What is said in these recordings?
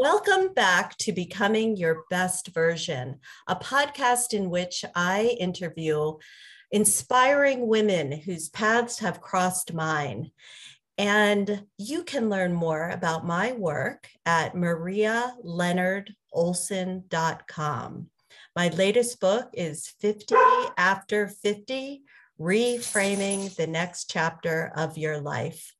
Welcome back to Becoming Your Best Version, a podcast in which I interview inspiring women whose paths have crossed mine. And you can learn more about my work at marialeonardolson.com. My latest book is 50 After 50 Reframing the Next Chapter of Your Life.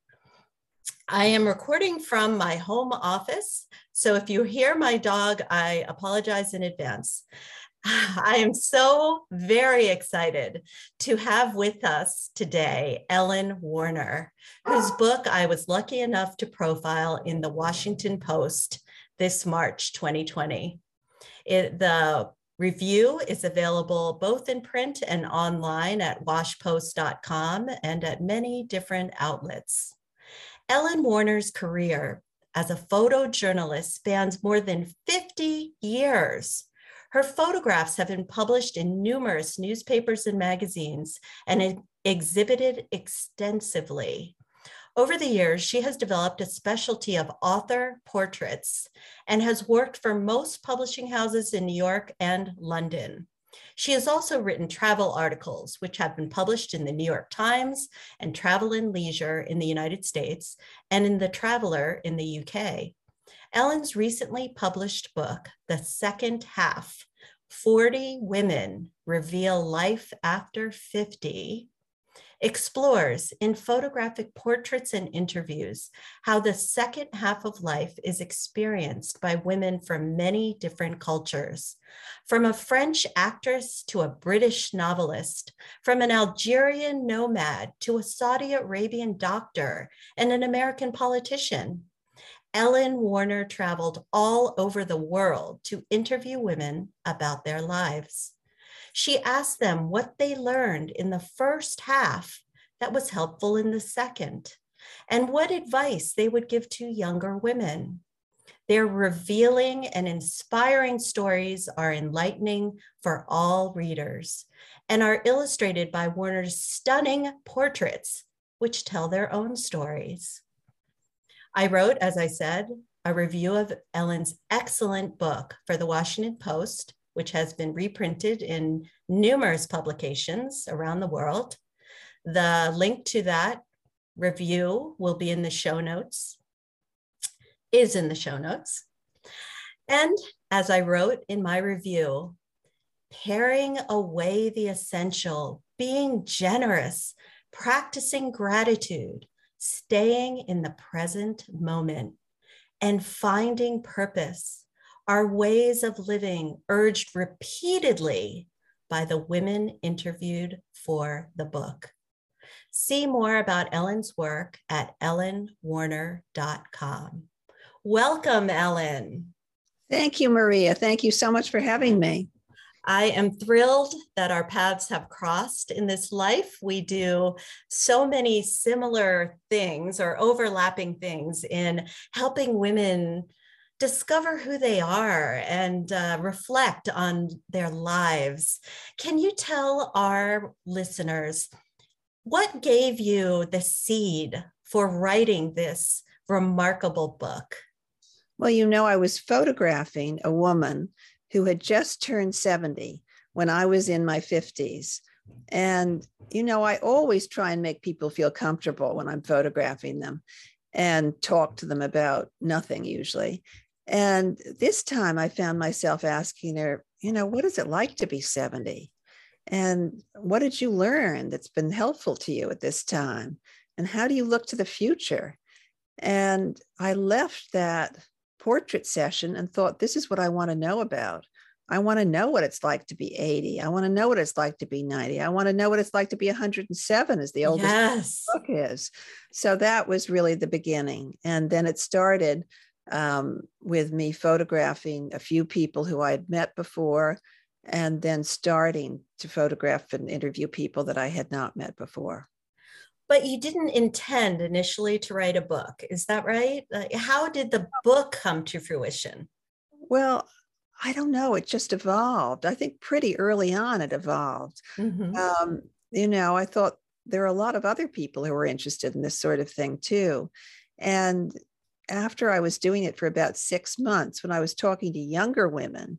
I am recording from my home office. So if you hear my dog, I apologize in advance. I am so very excited to have with us today Ellen Warner, whose ah. book I was lucky enough to profile in the Washington Post this March 2020. It, the review is available both in print and online at washpost.com and at many different outlets. Ellen Warner's career as a photojournalist spans more than 50 years. Her photographs have been published in numerous newspapers and magazines and exhibited extensively. Over the years, she has developed a specialty of author portraits and has worked for most publishing houses in New York and London. She has also written travel articles, which have been published in the New York Times and Travel and Leisure in the United States and in The Traveler in the UK. Ellen's recently published book, The Second Half 40 Women Reveal Life After 50, explores in photographic portraits and interviews how the second half of life is experienced by women from many different cultures. From a French actress to a British novelist, from an Algerian nomad to a Saudi Arabian doctor and an American politician. Ellen Warner traveled all over the world to interview women about their lives. She asked them what they learned in the first half that was helpful in the second, and what advice they would give to younger women. Their revealing and inspiring stories are enlightening for all readers and are illustrated by Warner's stunning portraits, which tell their own stories. I wrote, as I said, a review of Ellen's excellent book for the Washington Post which has been reprinted in numerous publications around the world. The link to that review will be in the show notes, is in the show notes. And as I wrote in my review, paring away the essential, being generous, practicing gratitude, staying in the present moment, and finding purpose are ways of living urged repeatedly by the women interviewed for the book. See more about Ellen's work at ellenwarner.com. Welcome, Ellen. Thank you, Maria. Thank you so much for having me. I am thrilled that our paths have crossed in this life. We do so many similar things or overlapping things in helping women discover who they are and uh, reflect on their lives. Can you tell our listeners what gave you the seed for writing this remarkable book? Well, you know, I was photographing a woman who had just turned 70 when I was in my 50s. And, you know, I always try and make people feel comfortable when I'm photographing them and talk to them about nothing usually. And this time I found myself asking her, you know, what is it like to be 70? And what did you learn that's been helpful to you at this time? And how do you look to the future? And I left that portrait session and thought, this is what I want to know about. I want to know what it's like to be 80. I want to know what it's like to be 90. I want to know what it's like to be 107, as the oldest yes. book is. So that was really the beginning. And then it started um, with me photographing a few people who I had met before, and then starting to photograph and interview people that I had not met before. But you didn't intend initially to write a book, is that right? how did the book come to fruition? Well, I don't know. It just evolved. I think pretty early on it evolved. Mm-hmm. Um, you know, I thought there are a lot of other people who were interested in this sort of thing too. And after I was doing it for about six months, when I was talking to younger women,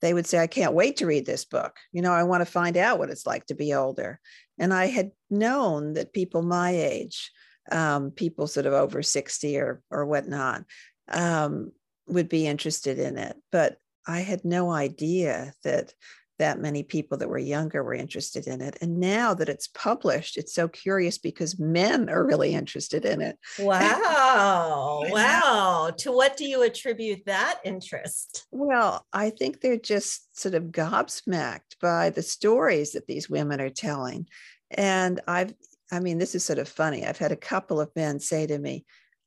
they would say, I can't wait to read this book. You know, I want to find out what it's like to be older. And I had known that people my age, um, people sort of over 60 or, or whatnot, um, would be interested in it. But I had no idea that that many people that were younger were interested in it. And now that it's published, it's so curious because men are really interested in it. Wow. wow. To what do you attribute that interest? Well, I think they're just sort of gobsmacked by the stories that these women are telling. And I've, I mean, this is sort of funny. I've had a couple of men say to me,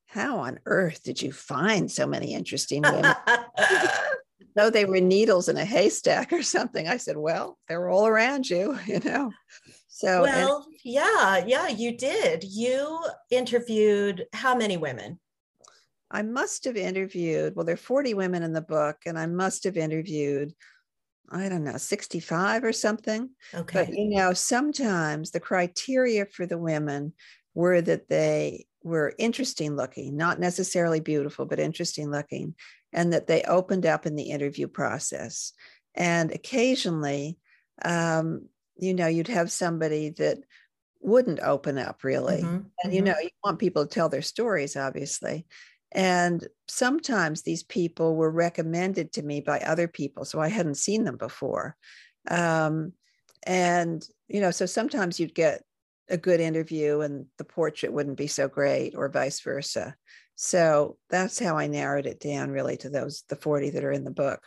How on earth did you find so many interesting women? though they were needles in a haystack or something. I said, well, they're all around you, you know. So well, and, yeah, yeah, you did. You interviewed how many women? I must have interviewed, well, there are 40 women in the book, and I must have interviewed, I don't know, 65 or something. Okay. But you know, sometimes the criteria for the women were that they were interesting looking, not necessarily beautiful, but interesting looking and that they opened up in the interview process. And occasionally, um, you know, you'd have somebody that wouldn't open up really. Mm-hmm. And, mm-hmm. you know, you want people to tell their stories, obviously. And sometimes these people were recommended to me by other people. So I hadn't seen them before. Um, and, you know, so sometimes you'd get a good interview and the portrait wouldn't be so great, or vice versa. So that's how I narrowed it down really to those, the 40 that are in the book.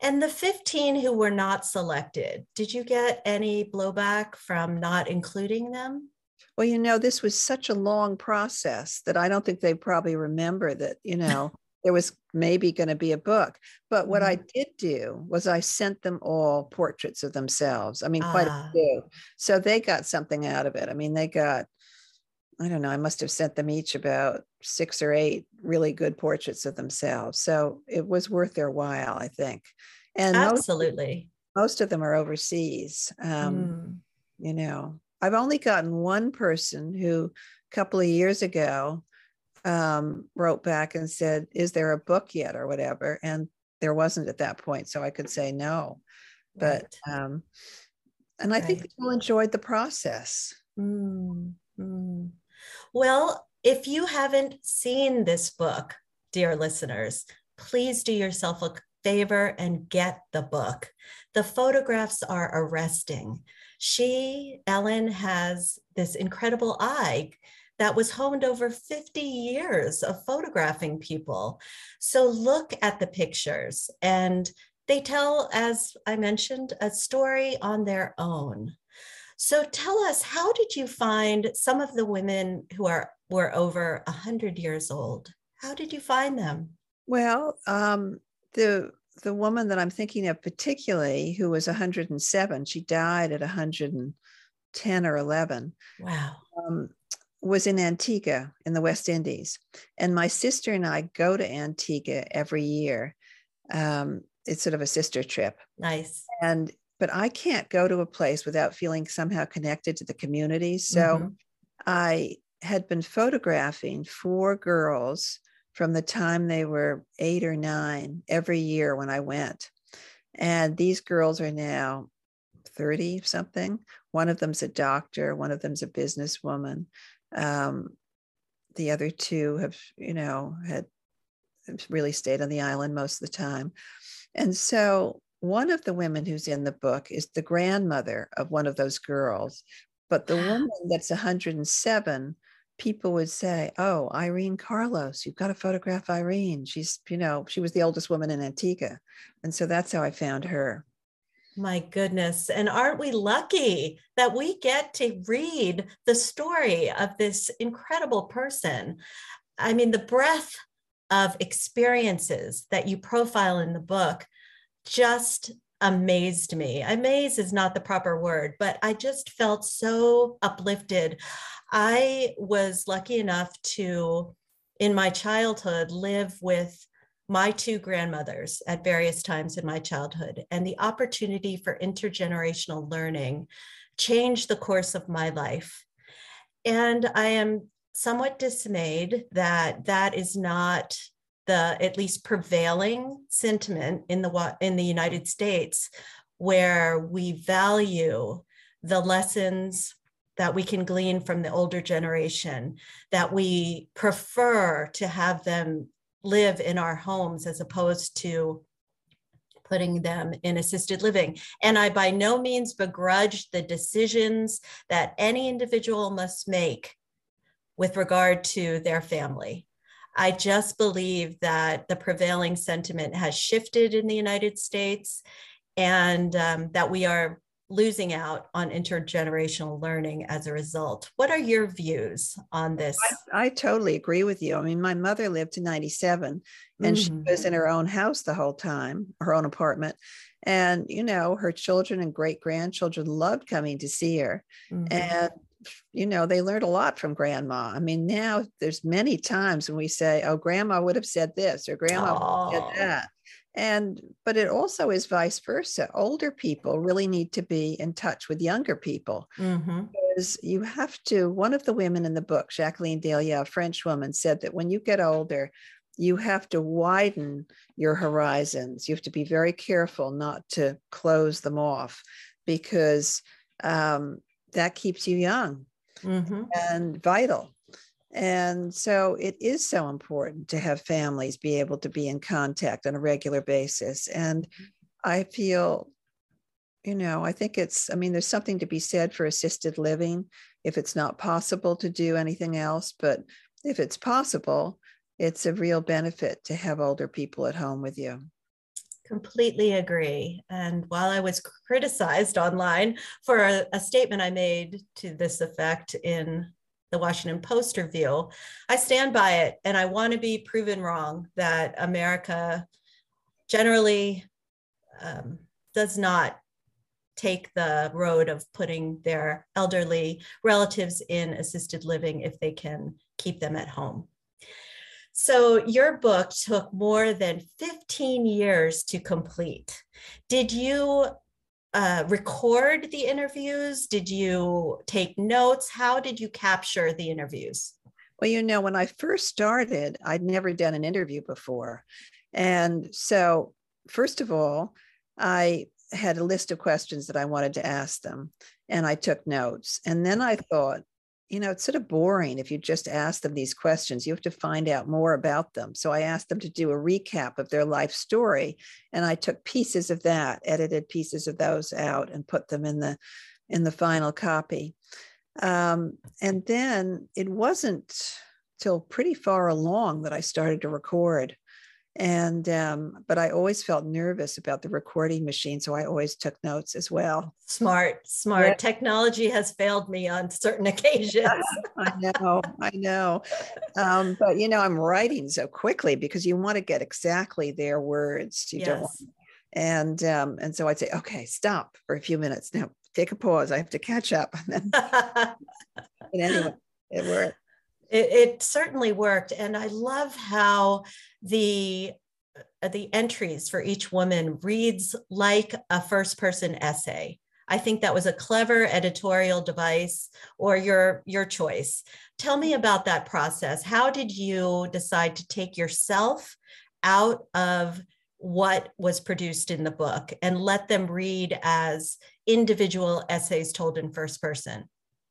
And the 15 who were not selected, did you get any blowback from not including them? Well, you know, this was such a long process that I don't think they probably remember that, you know, there was maybe going to be a book. But what I mm-hmm. did do was I sent them all portraits of themselves. I mean, quite a ah. few. So they got something out of it. I mean, they got I don't know, I must have sent them each about six or eight really good portraits of themselves. So it was worth their while, I think. And absolutely. Most, most of them are overseas. Um, mm. You know, I've only gotten one person who a couple of years ago um, wrote back and said, Is there a book yet or whatever? And there wasn't at that point. So I could say no. But, right. um, and I right. think people enjoyed the process. Mm. Mm. Well, if you haven't seen this book, dear listeners, please do yourself a favor and get the book. The photographs are arresting. She, Ellen, has this incredible eye that was honed over 50 years of photographing people. So look at the pictures, and they tell, as I mentioned, a story on their own. So tell us, how did you find some of the women who are were over a hundred years old? How did you find them? Well, um, the the woman that I'm thinking of particularly, who was 107, she died at 110 or 11. Wow. Um, was in Antigua in the West Indies. And my sister and I go to Antigua every year. Um, it's sort of a sister trip. Nice. And but I can't go to a place without feeling somehow connected to the community. So mm-hmm. I had been photographing four girls from the time they were eight or nine every year when I went. And these girls are now 30 something. One of them's a doctor, one of them's a businesswoman. Um, the other two have, you know, had really stayed on the island most of the time. And so one of the women who's in the book is the grandmother of one of those girls. But the woman that's 107, people would say, Oh, Irene Carlos, you've got to photograph Irene. She's, you know, she was the oldest woman in Antigua. And so that's how I found her. My goodness. And aren't we lucky that we get to read the story of this incredible person? I mean, the breadth of experiences that you profile in the book just amazed me. Amaze is not the proper word, but I just felt so uplifted. I was lucky enough to, in my childhood, live with my two grandmothers at various times in my childhood, and the opportunity for intergenerational learning changed the course of my life. And I am somewhat dismayed that that is not the at least prevailing sentiment in the in the United States where we value the lessons that we can glean from the older generation that we prefer to have them live in our homes as opposed to putting them in assisted living. And I by no means begrudge the decisions that any individual must make with regard to their family. I just believe that the prevailing sentiment has shifted in the United States and um, that we are losing out on intergenerational learning as a result. What are your views on this? I, I totally agree with you. I mean, my mother lived to 97 and mm-hmm. she was in her own house the whole time, her own apartment. And, you know, her children and great grandchildren loved coming to see her. Mm-hmm. And you know they learned a lot from grandma i mean now there's many times when we say oh grandma would have said this or grandma would have said that and but it also is vice versa older people really need to be in touch with younger people mm-hmm. because you have to one of the women in the book jacqueline delia a french woman said that when you get older you have to widen your horizons you have to be very careful not to close them off because um, that keeps you young mm-hmm. and vital and so it is so important to have families be able to be in contact on a regular basis. And mm-hmm. I feel, you know, I think it's, I mean, there's something to be said for assisted living if it's not possible to do anything else. But if it's possible, it's a real benefit to have older people at home with you. Completely agree. And while I was criticized online for a, a statement I made to this effect in the Washington Post review. I stand by it and I want to be proven wrong that America generally um, does not take the road of putting their elderly relatives in assisted living if they can keep them at home. So, your book took more than 15 years to complete. Did you uh, record the interviews? Did you take notes? How did you capture the interviews? Well, you know, when I first started, I'd never done an interview before. And so, first of all, I had a list of questions that I wanted to ask them, and I took notes. And then I thought, you know, it's sort of boring if you just ask them these questions. You have to find out more about them. So I asked them to do a recap of their life story, and I took pieces of that, edited pieces of those out, and put them in the in the final copy. Um, and then it wasn't till pretty far along that I started to record and um, but i always felt nervous about the recording machine so i always took notes as well. Smart smart. Yeah. technology has failed me on certain occasions. I know i know. Um, but you know i'm writing so quickly because you want to get exactly their words you yes. don't want, and um, and so i'd say okay stop for a few minutes. Now take a pause. I have to catch up. And, anyway it worked it, it certainly worked. And I love how the uh, the entries for each woman reads like a first person essay. I think that was a clever editorial device or your your choice. Tell me about that process. How did you decide to take yourself out of what was produced in the book and let them read as individual essays told in first person?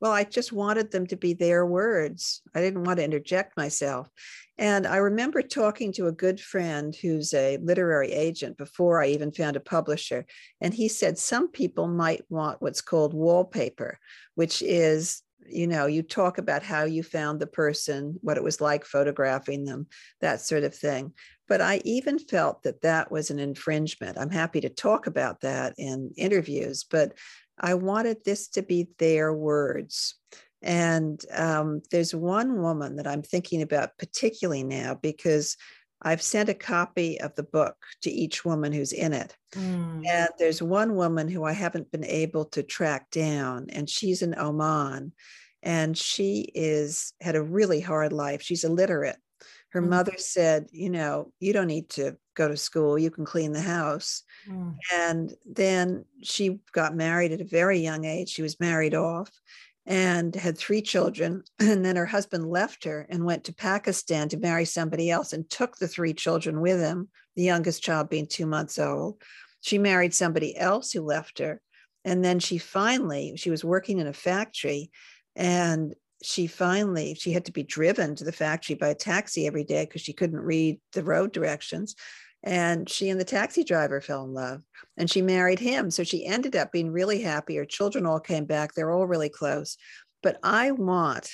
Well, I just wanted them to be their words. I didn't want to interject myself. And I remember talking to a good friend who's a literary agent before I even found a publisher. And he said some people might want what's called wallpaper, which is you know, you talk about how you found the person, what it was like photographing them, that sort of thing. But I even felt that that was an infringement. I'm happy to talk about that in interviews, but I wanted this to be their words. And um, there's one woman that I'm thinking about particularly now because I've sent a copy of the book to each woman who's in it. Mm. And there's one woman who I haven't been able to track down, and she's in Oman. And she is had a really hard life. She's illiterate. Her mm. mother said, you know, you don't need to go to school, you can clean the house. Mm. And then she got married at a very young age. She was married off. and had three children. And then her husband left her and went to Pakistan to marry somebody else and took the three children with him, the youngest child being two months old. She married somebody else who left her. And then she finally, she was working in a factory and she finally, she had to be driven to the factory by a taxi every day because she couldn't read the road directions. And she and the taxi driver fell in love and she married him. So she ended up being really happy. Her children all came back. They're all really close. But I want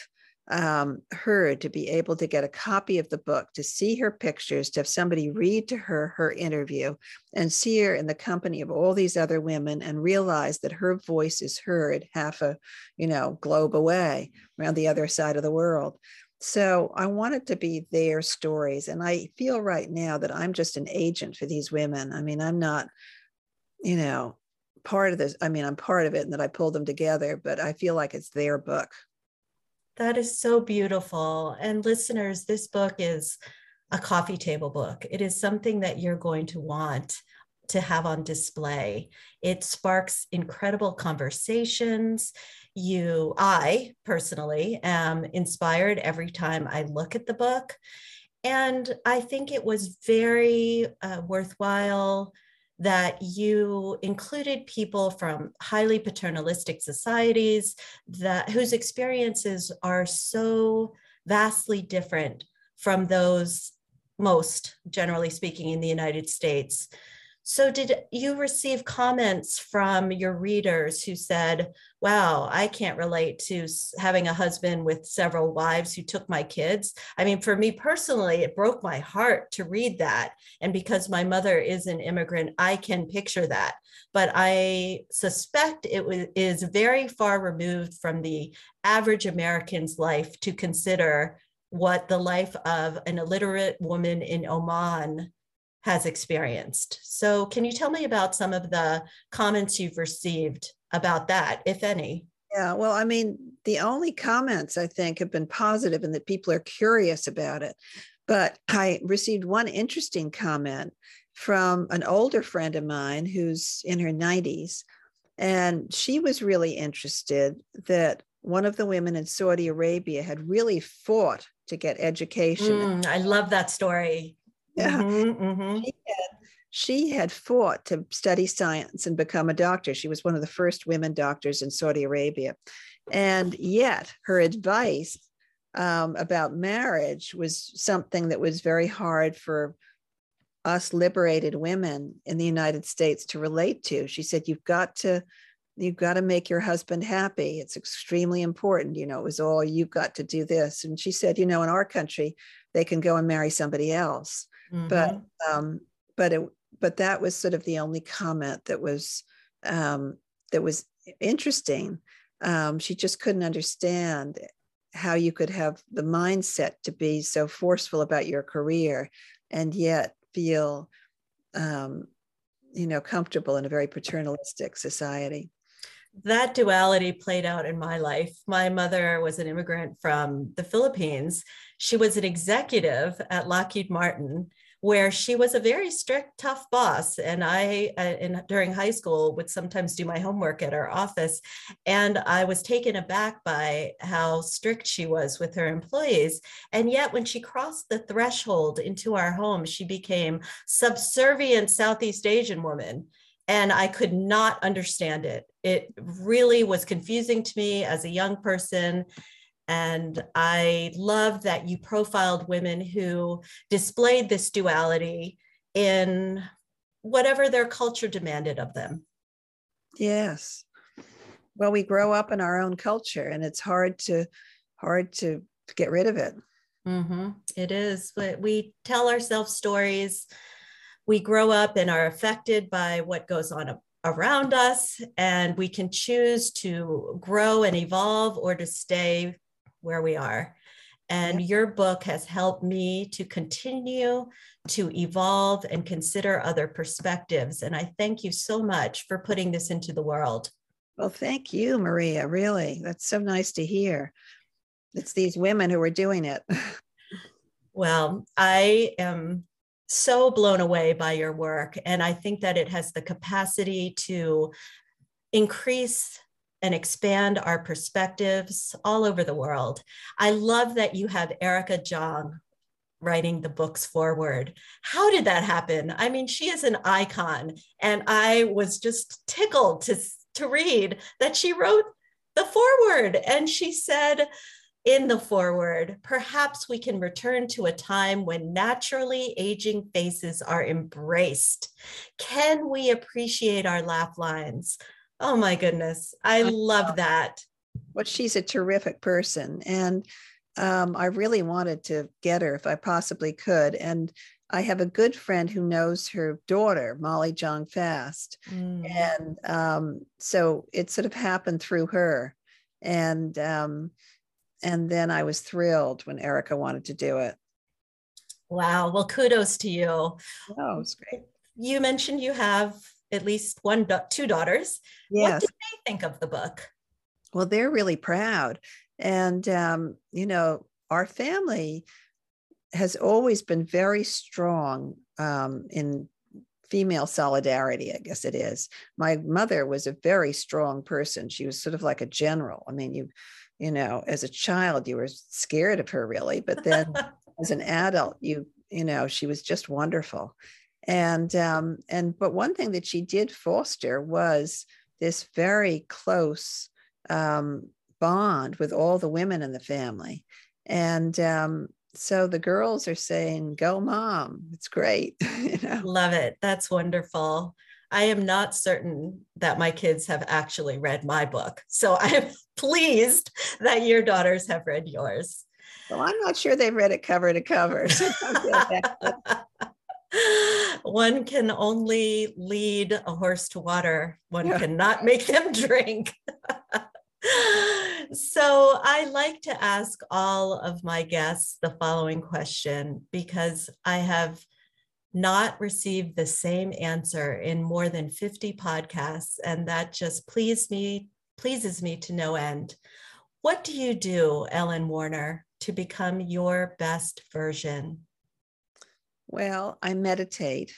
um, her to be able to get a copy of the book, to see her pictures, to have somebody read to her her interview and see her in the company of all these other women and realize that her voice is heard half a, you know, globe away around the other side of the world. So I want it to be their stories. And I feel right now that I'm just an agent for these women. I mean, I'm not, you know, part of this. I mean, I'm part of it and that I pulled them together, but I feel like it's their book. That is so beautiful. And listeners, this book is a coffee table book. It is something that you're going to want to have on display. It sparks incredible conversations. You, I personally am inspired every time I look at the book. And I think it was very uh, worthwhile that you included people from highly paternalistic societies that whose experiences are so vastly different from those most generally speaking in the United States. So, did you receive comments from your readers who said, Wow, I can't relate to having a husband with several wives who took my kids? I mean, for me personally, it broke my heart to read that. And because my mother is an immigrant, I can picture that. But I suspect it is very far removed from the average American's life to consider what the life of an illiterate woman in Oman has experienced. So, can you tell me about some of the comments you've received about that, if any? Yeah, well, I mean, the only comments I think have been positive and that people are curious about it. But I received one interesting comment from an older friend of mine who's in her 90s. And she was really interested that one of the women in Saudi Arabia had really fought to get education. Mm, I love that story. Yeah. Mm-hmm, mm-hmm. She, had, she had fought to study science and become a doctor. She was one of the first women doctors in Saudi Arabia. And yet, her advice um, about marriage was something that was very hard for us liberated women in the United States to relate to. She said, You've got to. You've got to make your husband happy. It's extremely important. You know, it was all you've got to do this. And she said, you know, in our country, they can go and marry somebody else. Mm-hmm. But um, but it but that was sort of the only comment that was um, that was interesting. Um, she just couldn't understand how you could have the mindset to be so forceful about your career and yet feel um, you know comfortable in a very paternalistic society that duality played out in my life. My mother was an immigrant from the Philippines. She was an executive at Lockheed Martin where she was a very strict, tough boss. And I, uh, in, during high school, would sometimes do my homework at her office. And I was taken aback by how strict she was with her employees. And yet, when she crossed the threshold into our home, she became subservient Southeast Asian woman and I could not understand it. It really was confusing to me as a young person. And I love that you profiled women who displayed this duality in whatever their culture demanded of them. Yes. Well, we grow up in our own culture and it's hard to hard to get rid of it. Mm-hmm. It is, but we tell ourselves stories. We grow up and are affected by what goes on around us, and we can choose to grow and evolve or to stay where we are. And your book has helped me to continue to evolve and consider other perspectives. And I thank you so much for putting this into the world. Well, thank you, Maria. Really, that's so nice to hear. It's these women who are doing it. well, I am so blown away by your work. And I think that it has the capacity to increase and expand our perspectives all over the world. I love that you have Erica Jong writing the book's foreword. How did that happen? I mean, she is an icon, and I was just tickled to, to read that she wrote the foreword. And she said in the foreword, perhaps we can return to a time when naturally aging faces are embraced. Can we appreciate our laugh lines? Oh my goodness, I love that. Well, she's a terrific person. And um, I really wanted to get her if I possibly could. And I have a good friend who knows her daughter, Molly Jong Fast. Mm. And um, so it sort of happened through her. And um, and then I was thrilled when Erica wanted to do it. Wow. Well, kudos to you. Oh, it's great. You mentioned you have at least one, two daughters. Yes. What did they think of the book? Well, they're really proud. And, um, you know, our family has always been very strong um, in female solidarity, I guess it is. My mother was a very strong person. She was sort of like a general. I mean, you, you know, as a child, you were scared of her really, but then as an adult, you, you know, she was just wonderful. And um, and but one thing that she did foster was this very close um, bond with all the women in the family. And um, so the girls are saying, Go, mom. It's great. you know? Love it. That's wonderful. I am not certain that my kids have actually read my book. So I am pleased that your daughters have read yours. Well, I'm not sure they've read it cover to cover. one can only lead a horse to water, one yeah. cannot make them drink. so I like to ask all of my guests the following question because I have not received the same answer in more than 50 podcasts and that just pleases me pleases me to no end. What do you do, Ellen Warner, to become your best version? Well, I meditate.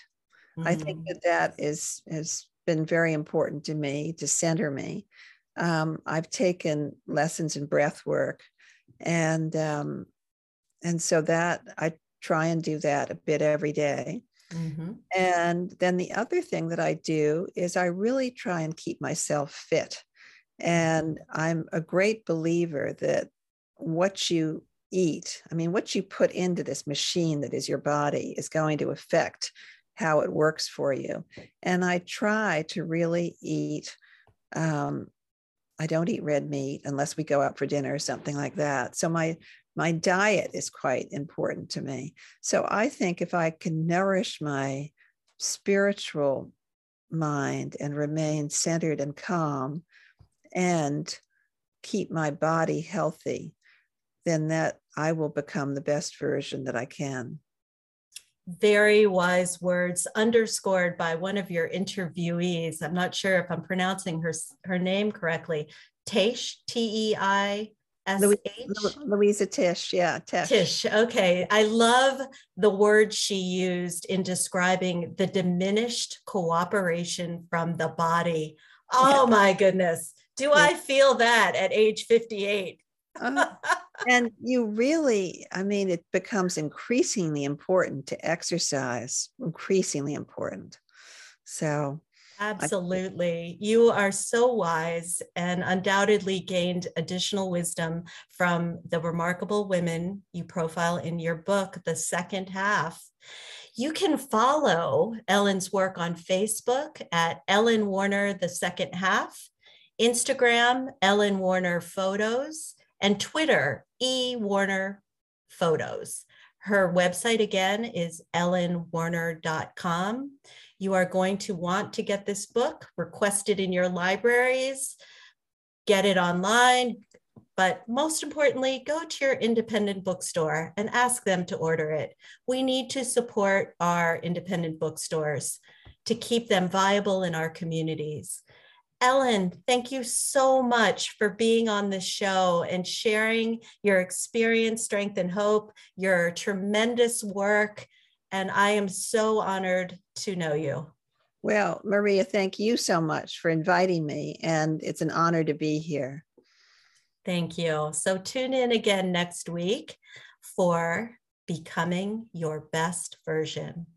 Mm-hmm. I think mm. that that is has been very important to me to center me um, I've taken lessons in breath work, and um, and so that I try and do that a bit every day. Mm-hmm. And then the other thing that I do is I really try and keep myself fit. And I'm a great believer that what you eat, I mean, what you put into this machine that is your body is going to affect how it works for you. And I try to really eat um, I don't eat red meat unless we go out for dinner or something like that. So my my diet is quite important to me. So I think if I can nourish my spiritual mind and remain centered and calm and keep my body healthy, then that I will become the best version that I can very wise words underscored by one of your interviewees. I'm not sure if I'm pronouncing her her name correctly. Teish, T E I S H. Louisa Tish, yeah, Tish. Tish. Okay, I love the word she used in describing the diminished cooperation from the body. Oh yeah. my goodness, do yeah. I feel that at age 58? uh, and you really, I mean, it becomes increasingly important to exercise, increasingly important. So, Absolutely. You are so wise and undoubtedly gained additional wisdom from the remarkable women you profile in your book, The Second Half. You can follow Ellen's work on Facebook at Ellen Warner, The Second Half, Instagram, Ellen Warner Photos, and Twitter, E Warner Photos. Her website again is ellenwarner.com. You are going to want to get this book, request it in your libraries, get it online, but most importantly, go to your independent bookstore and ask them to order it. We need to support our independent bookstores to keep them viable in our communities. Ellen, thank you so much for being on the show and sharing your experience, strength, and hope, your tremendous work. And I am so honored to know you. Well, Maria, thank you so much for inviting me, and it's an honor to be here. Thank you. So tune in again next week for Becoming Your Best Version.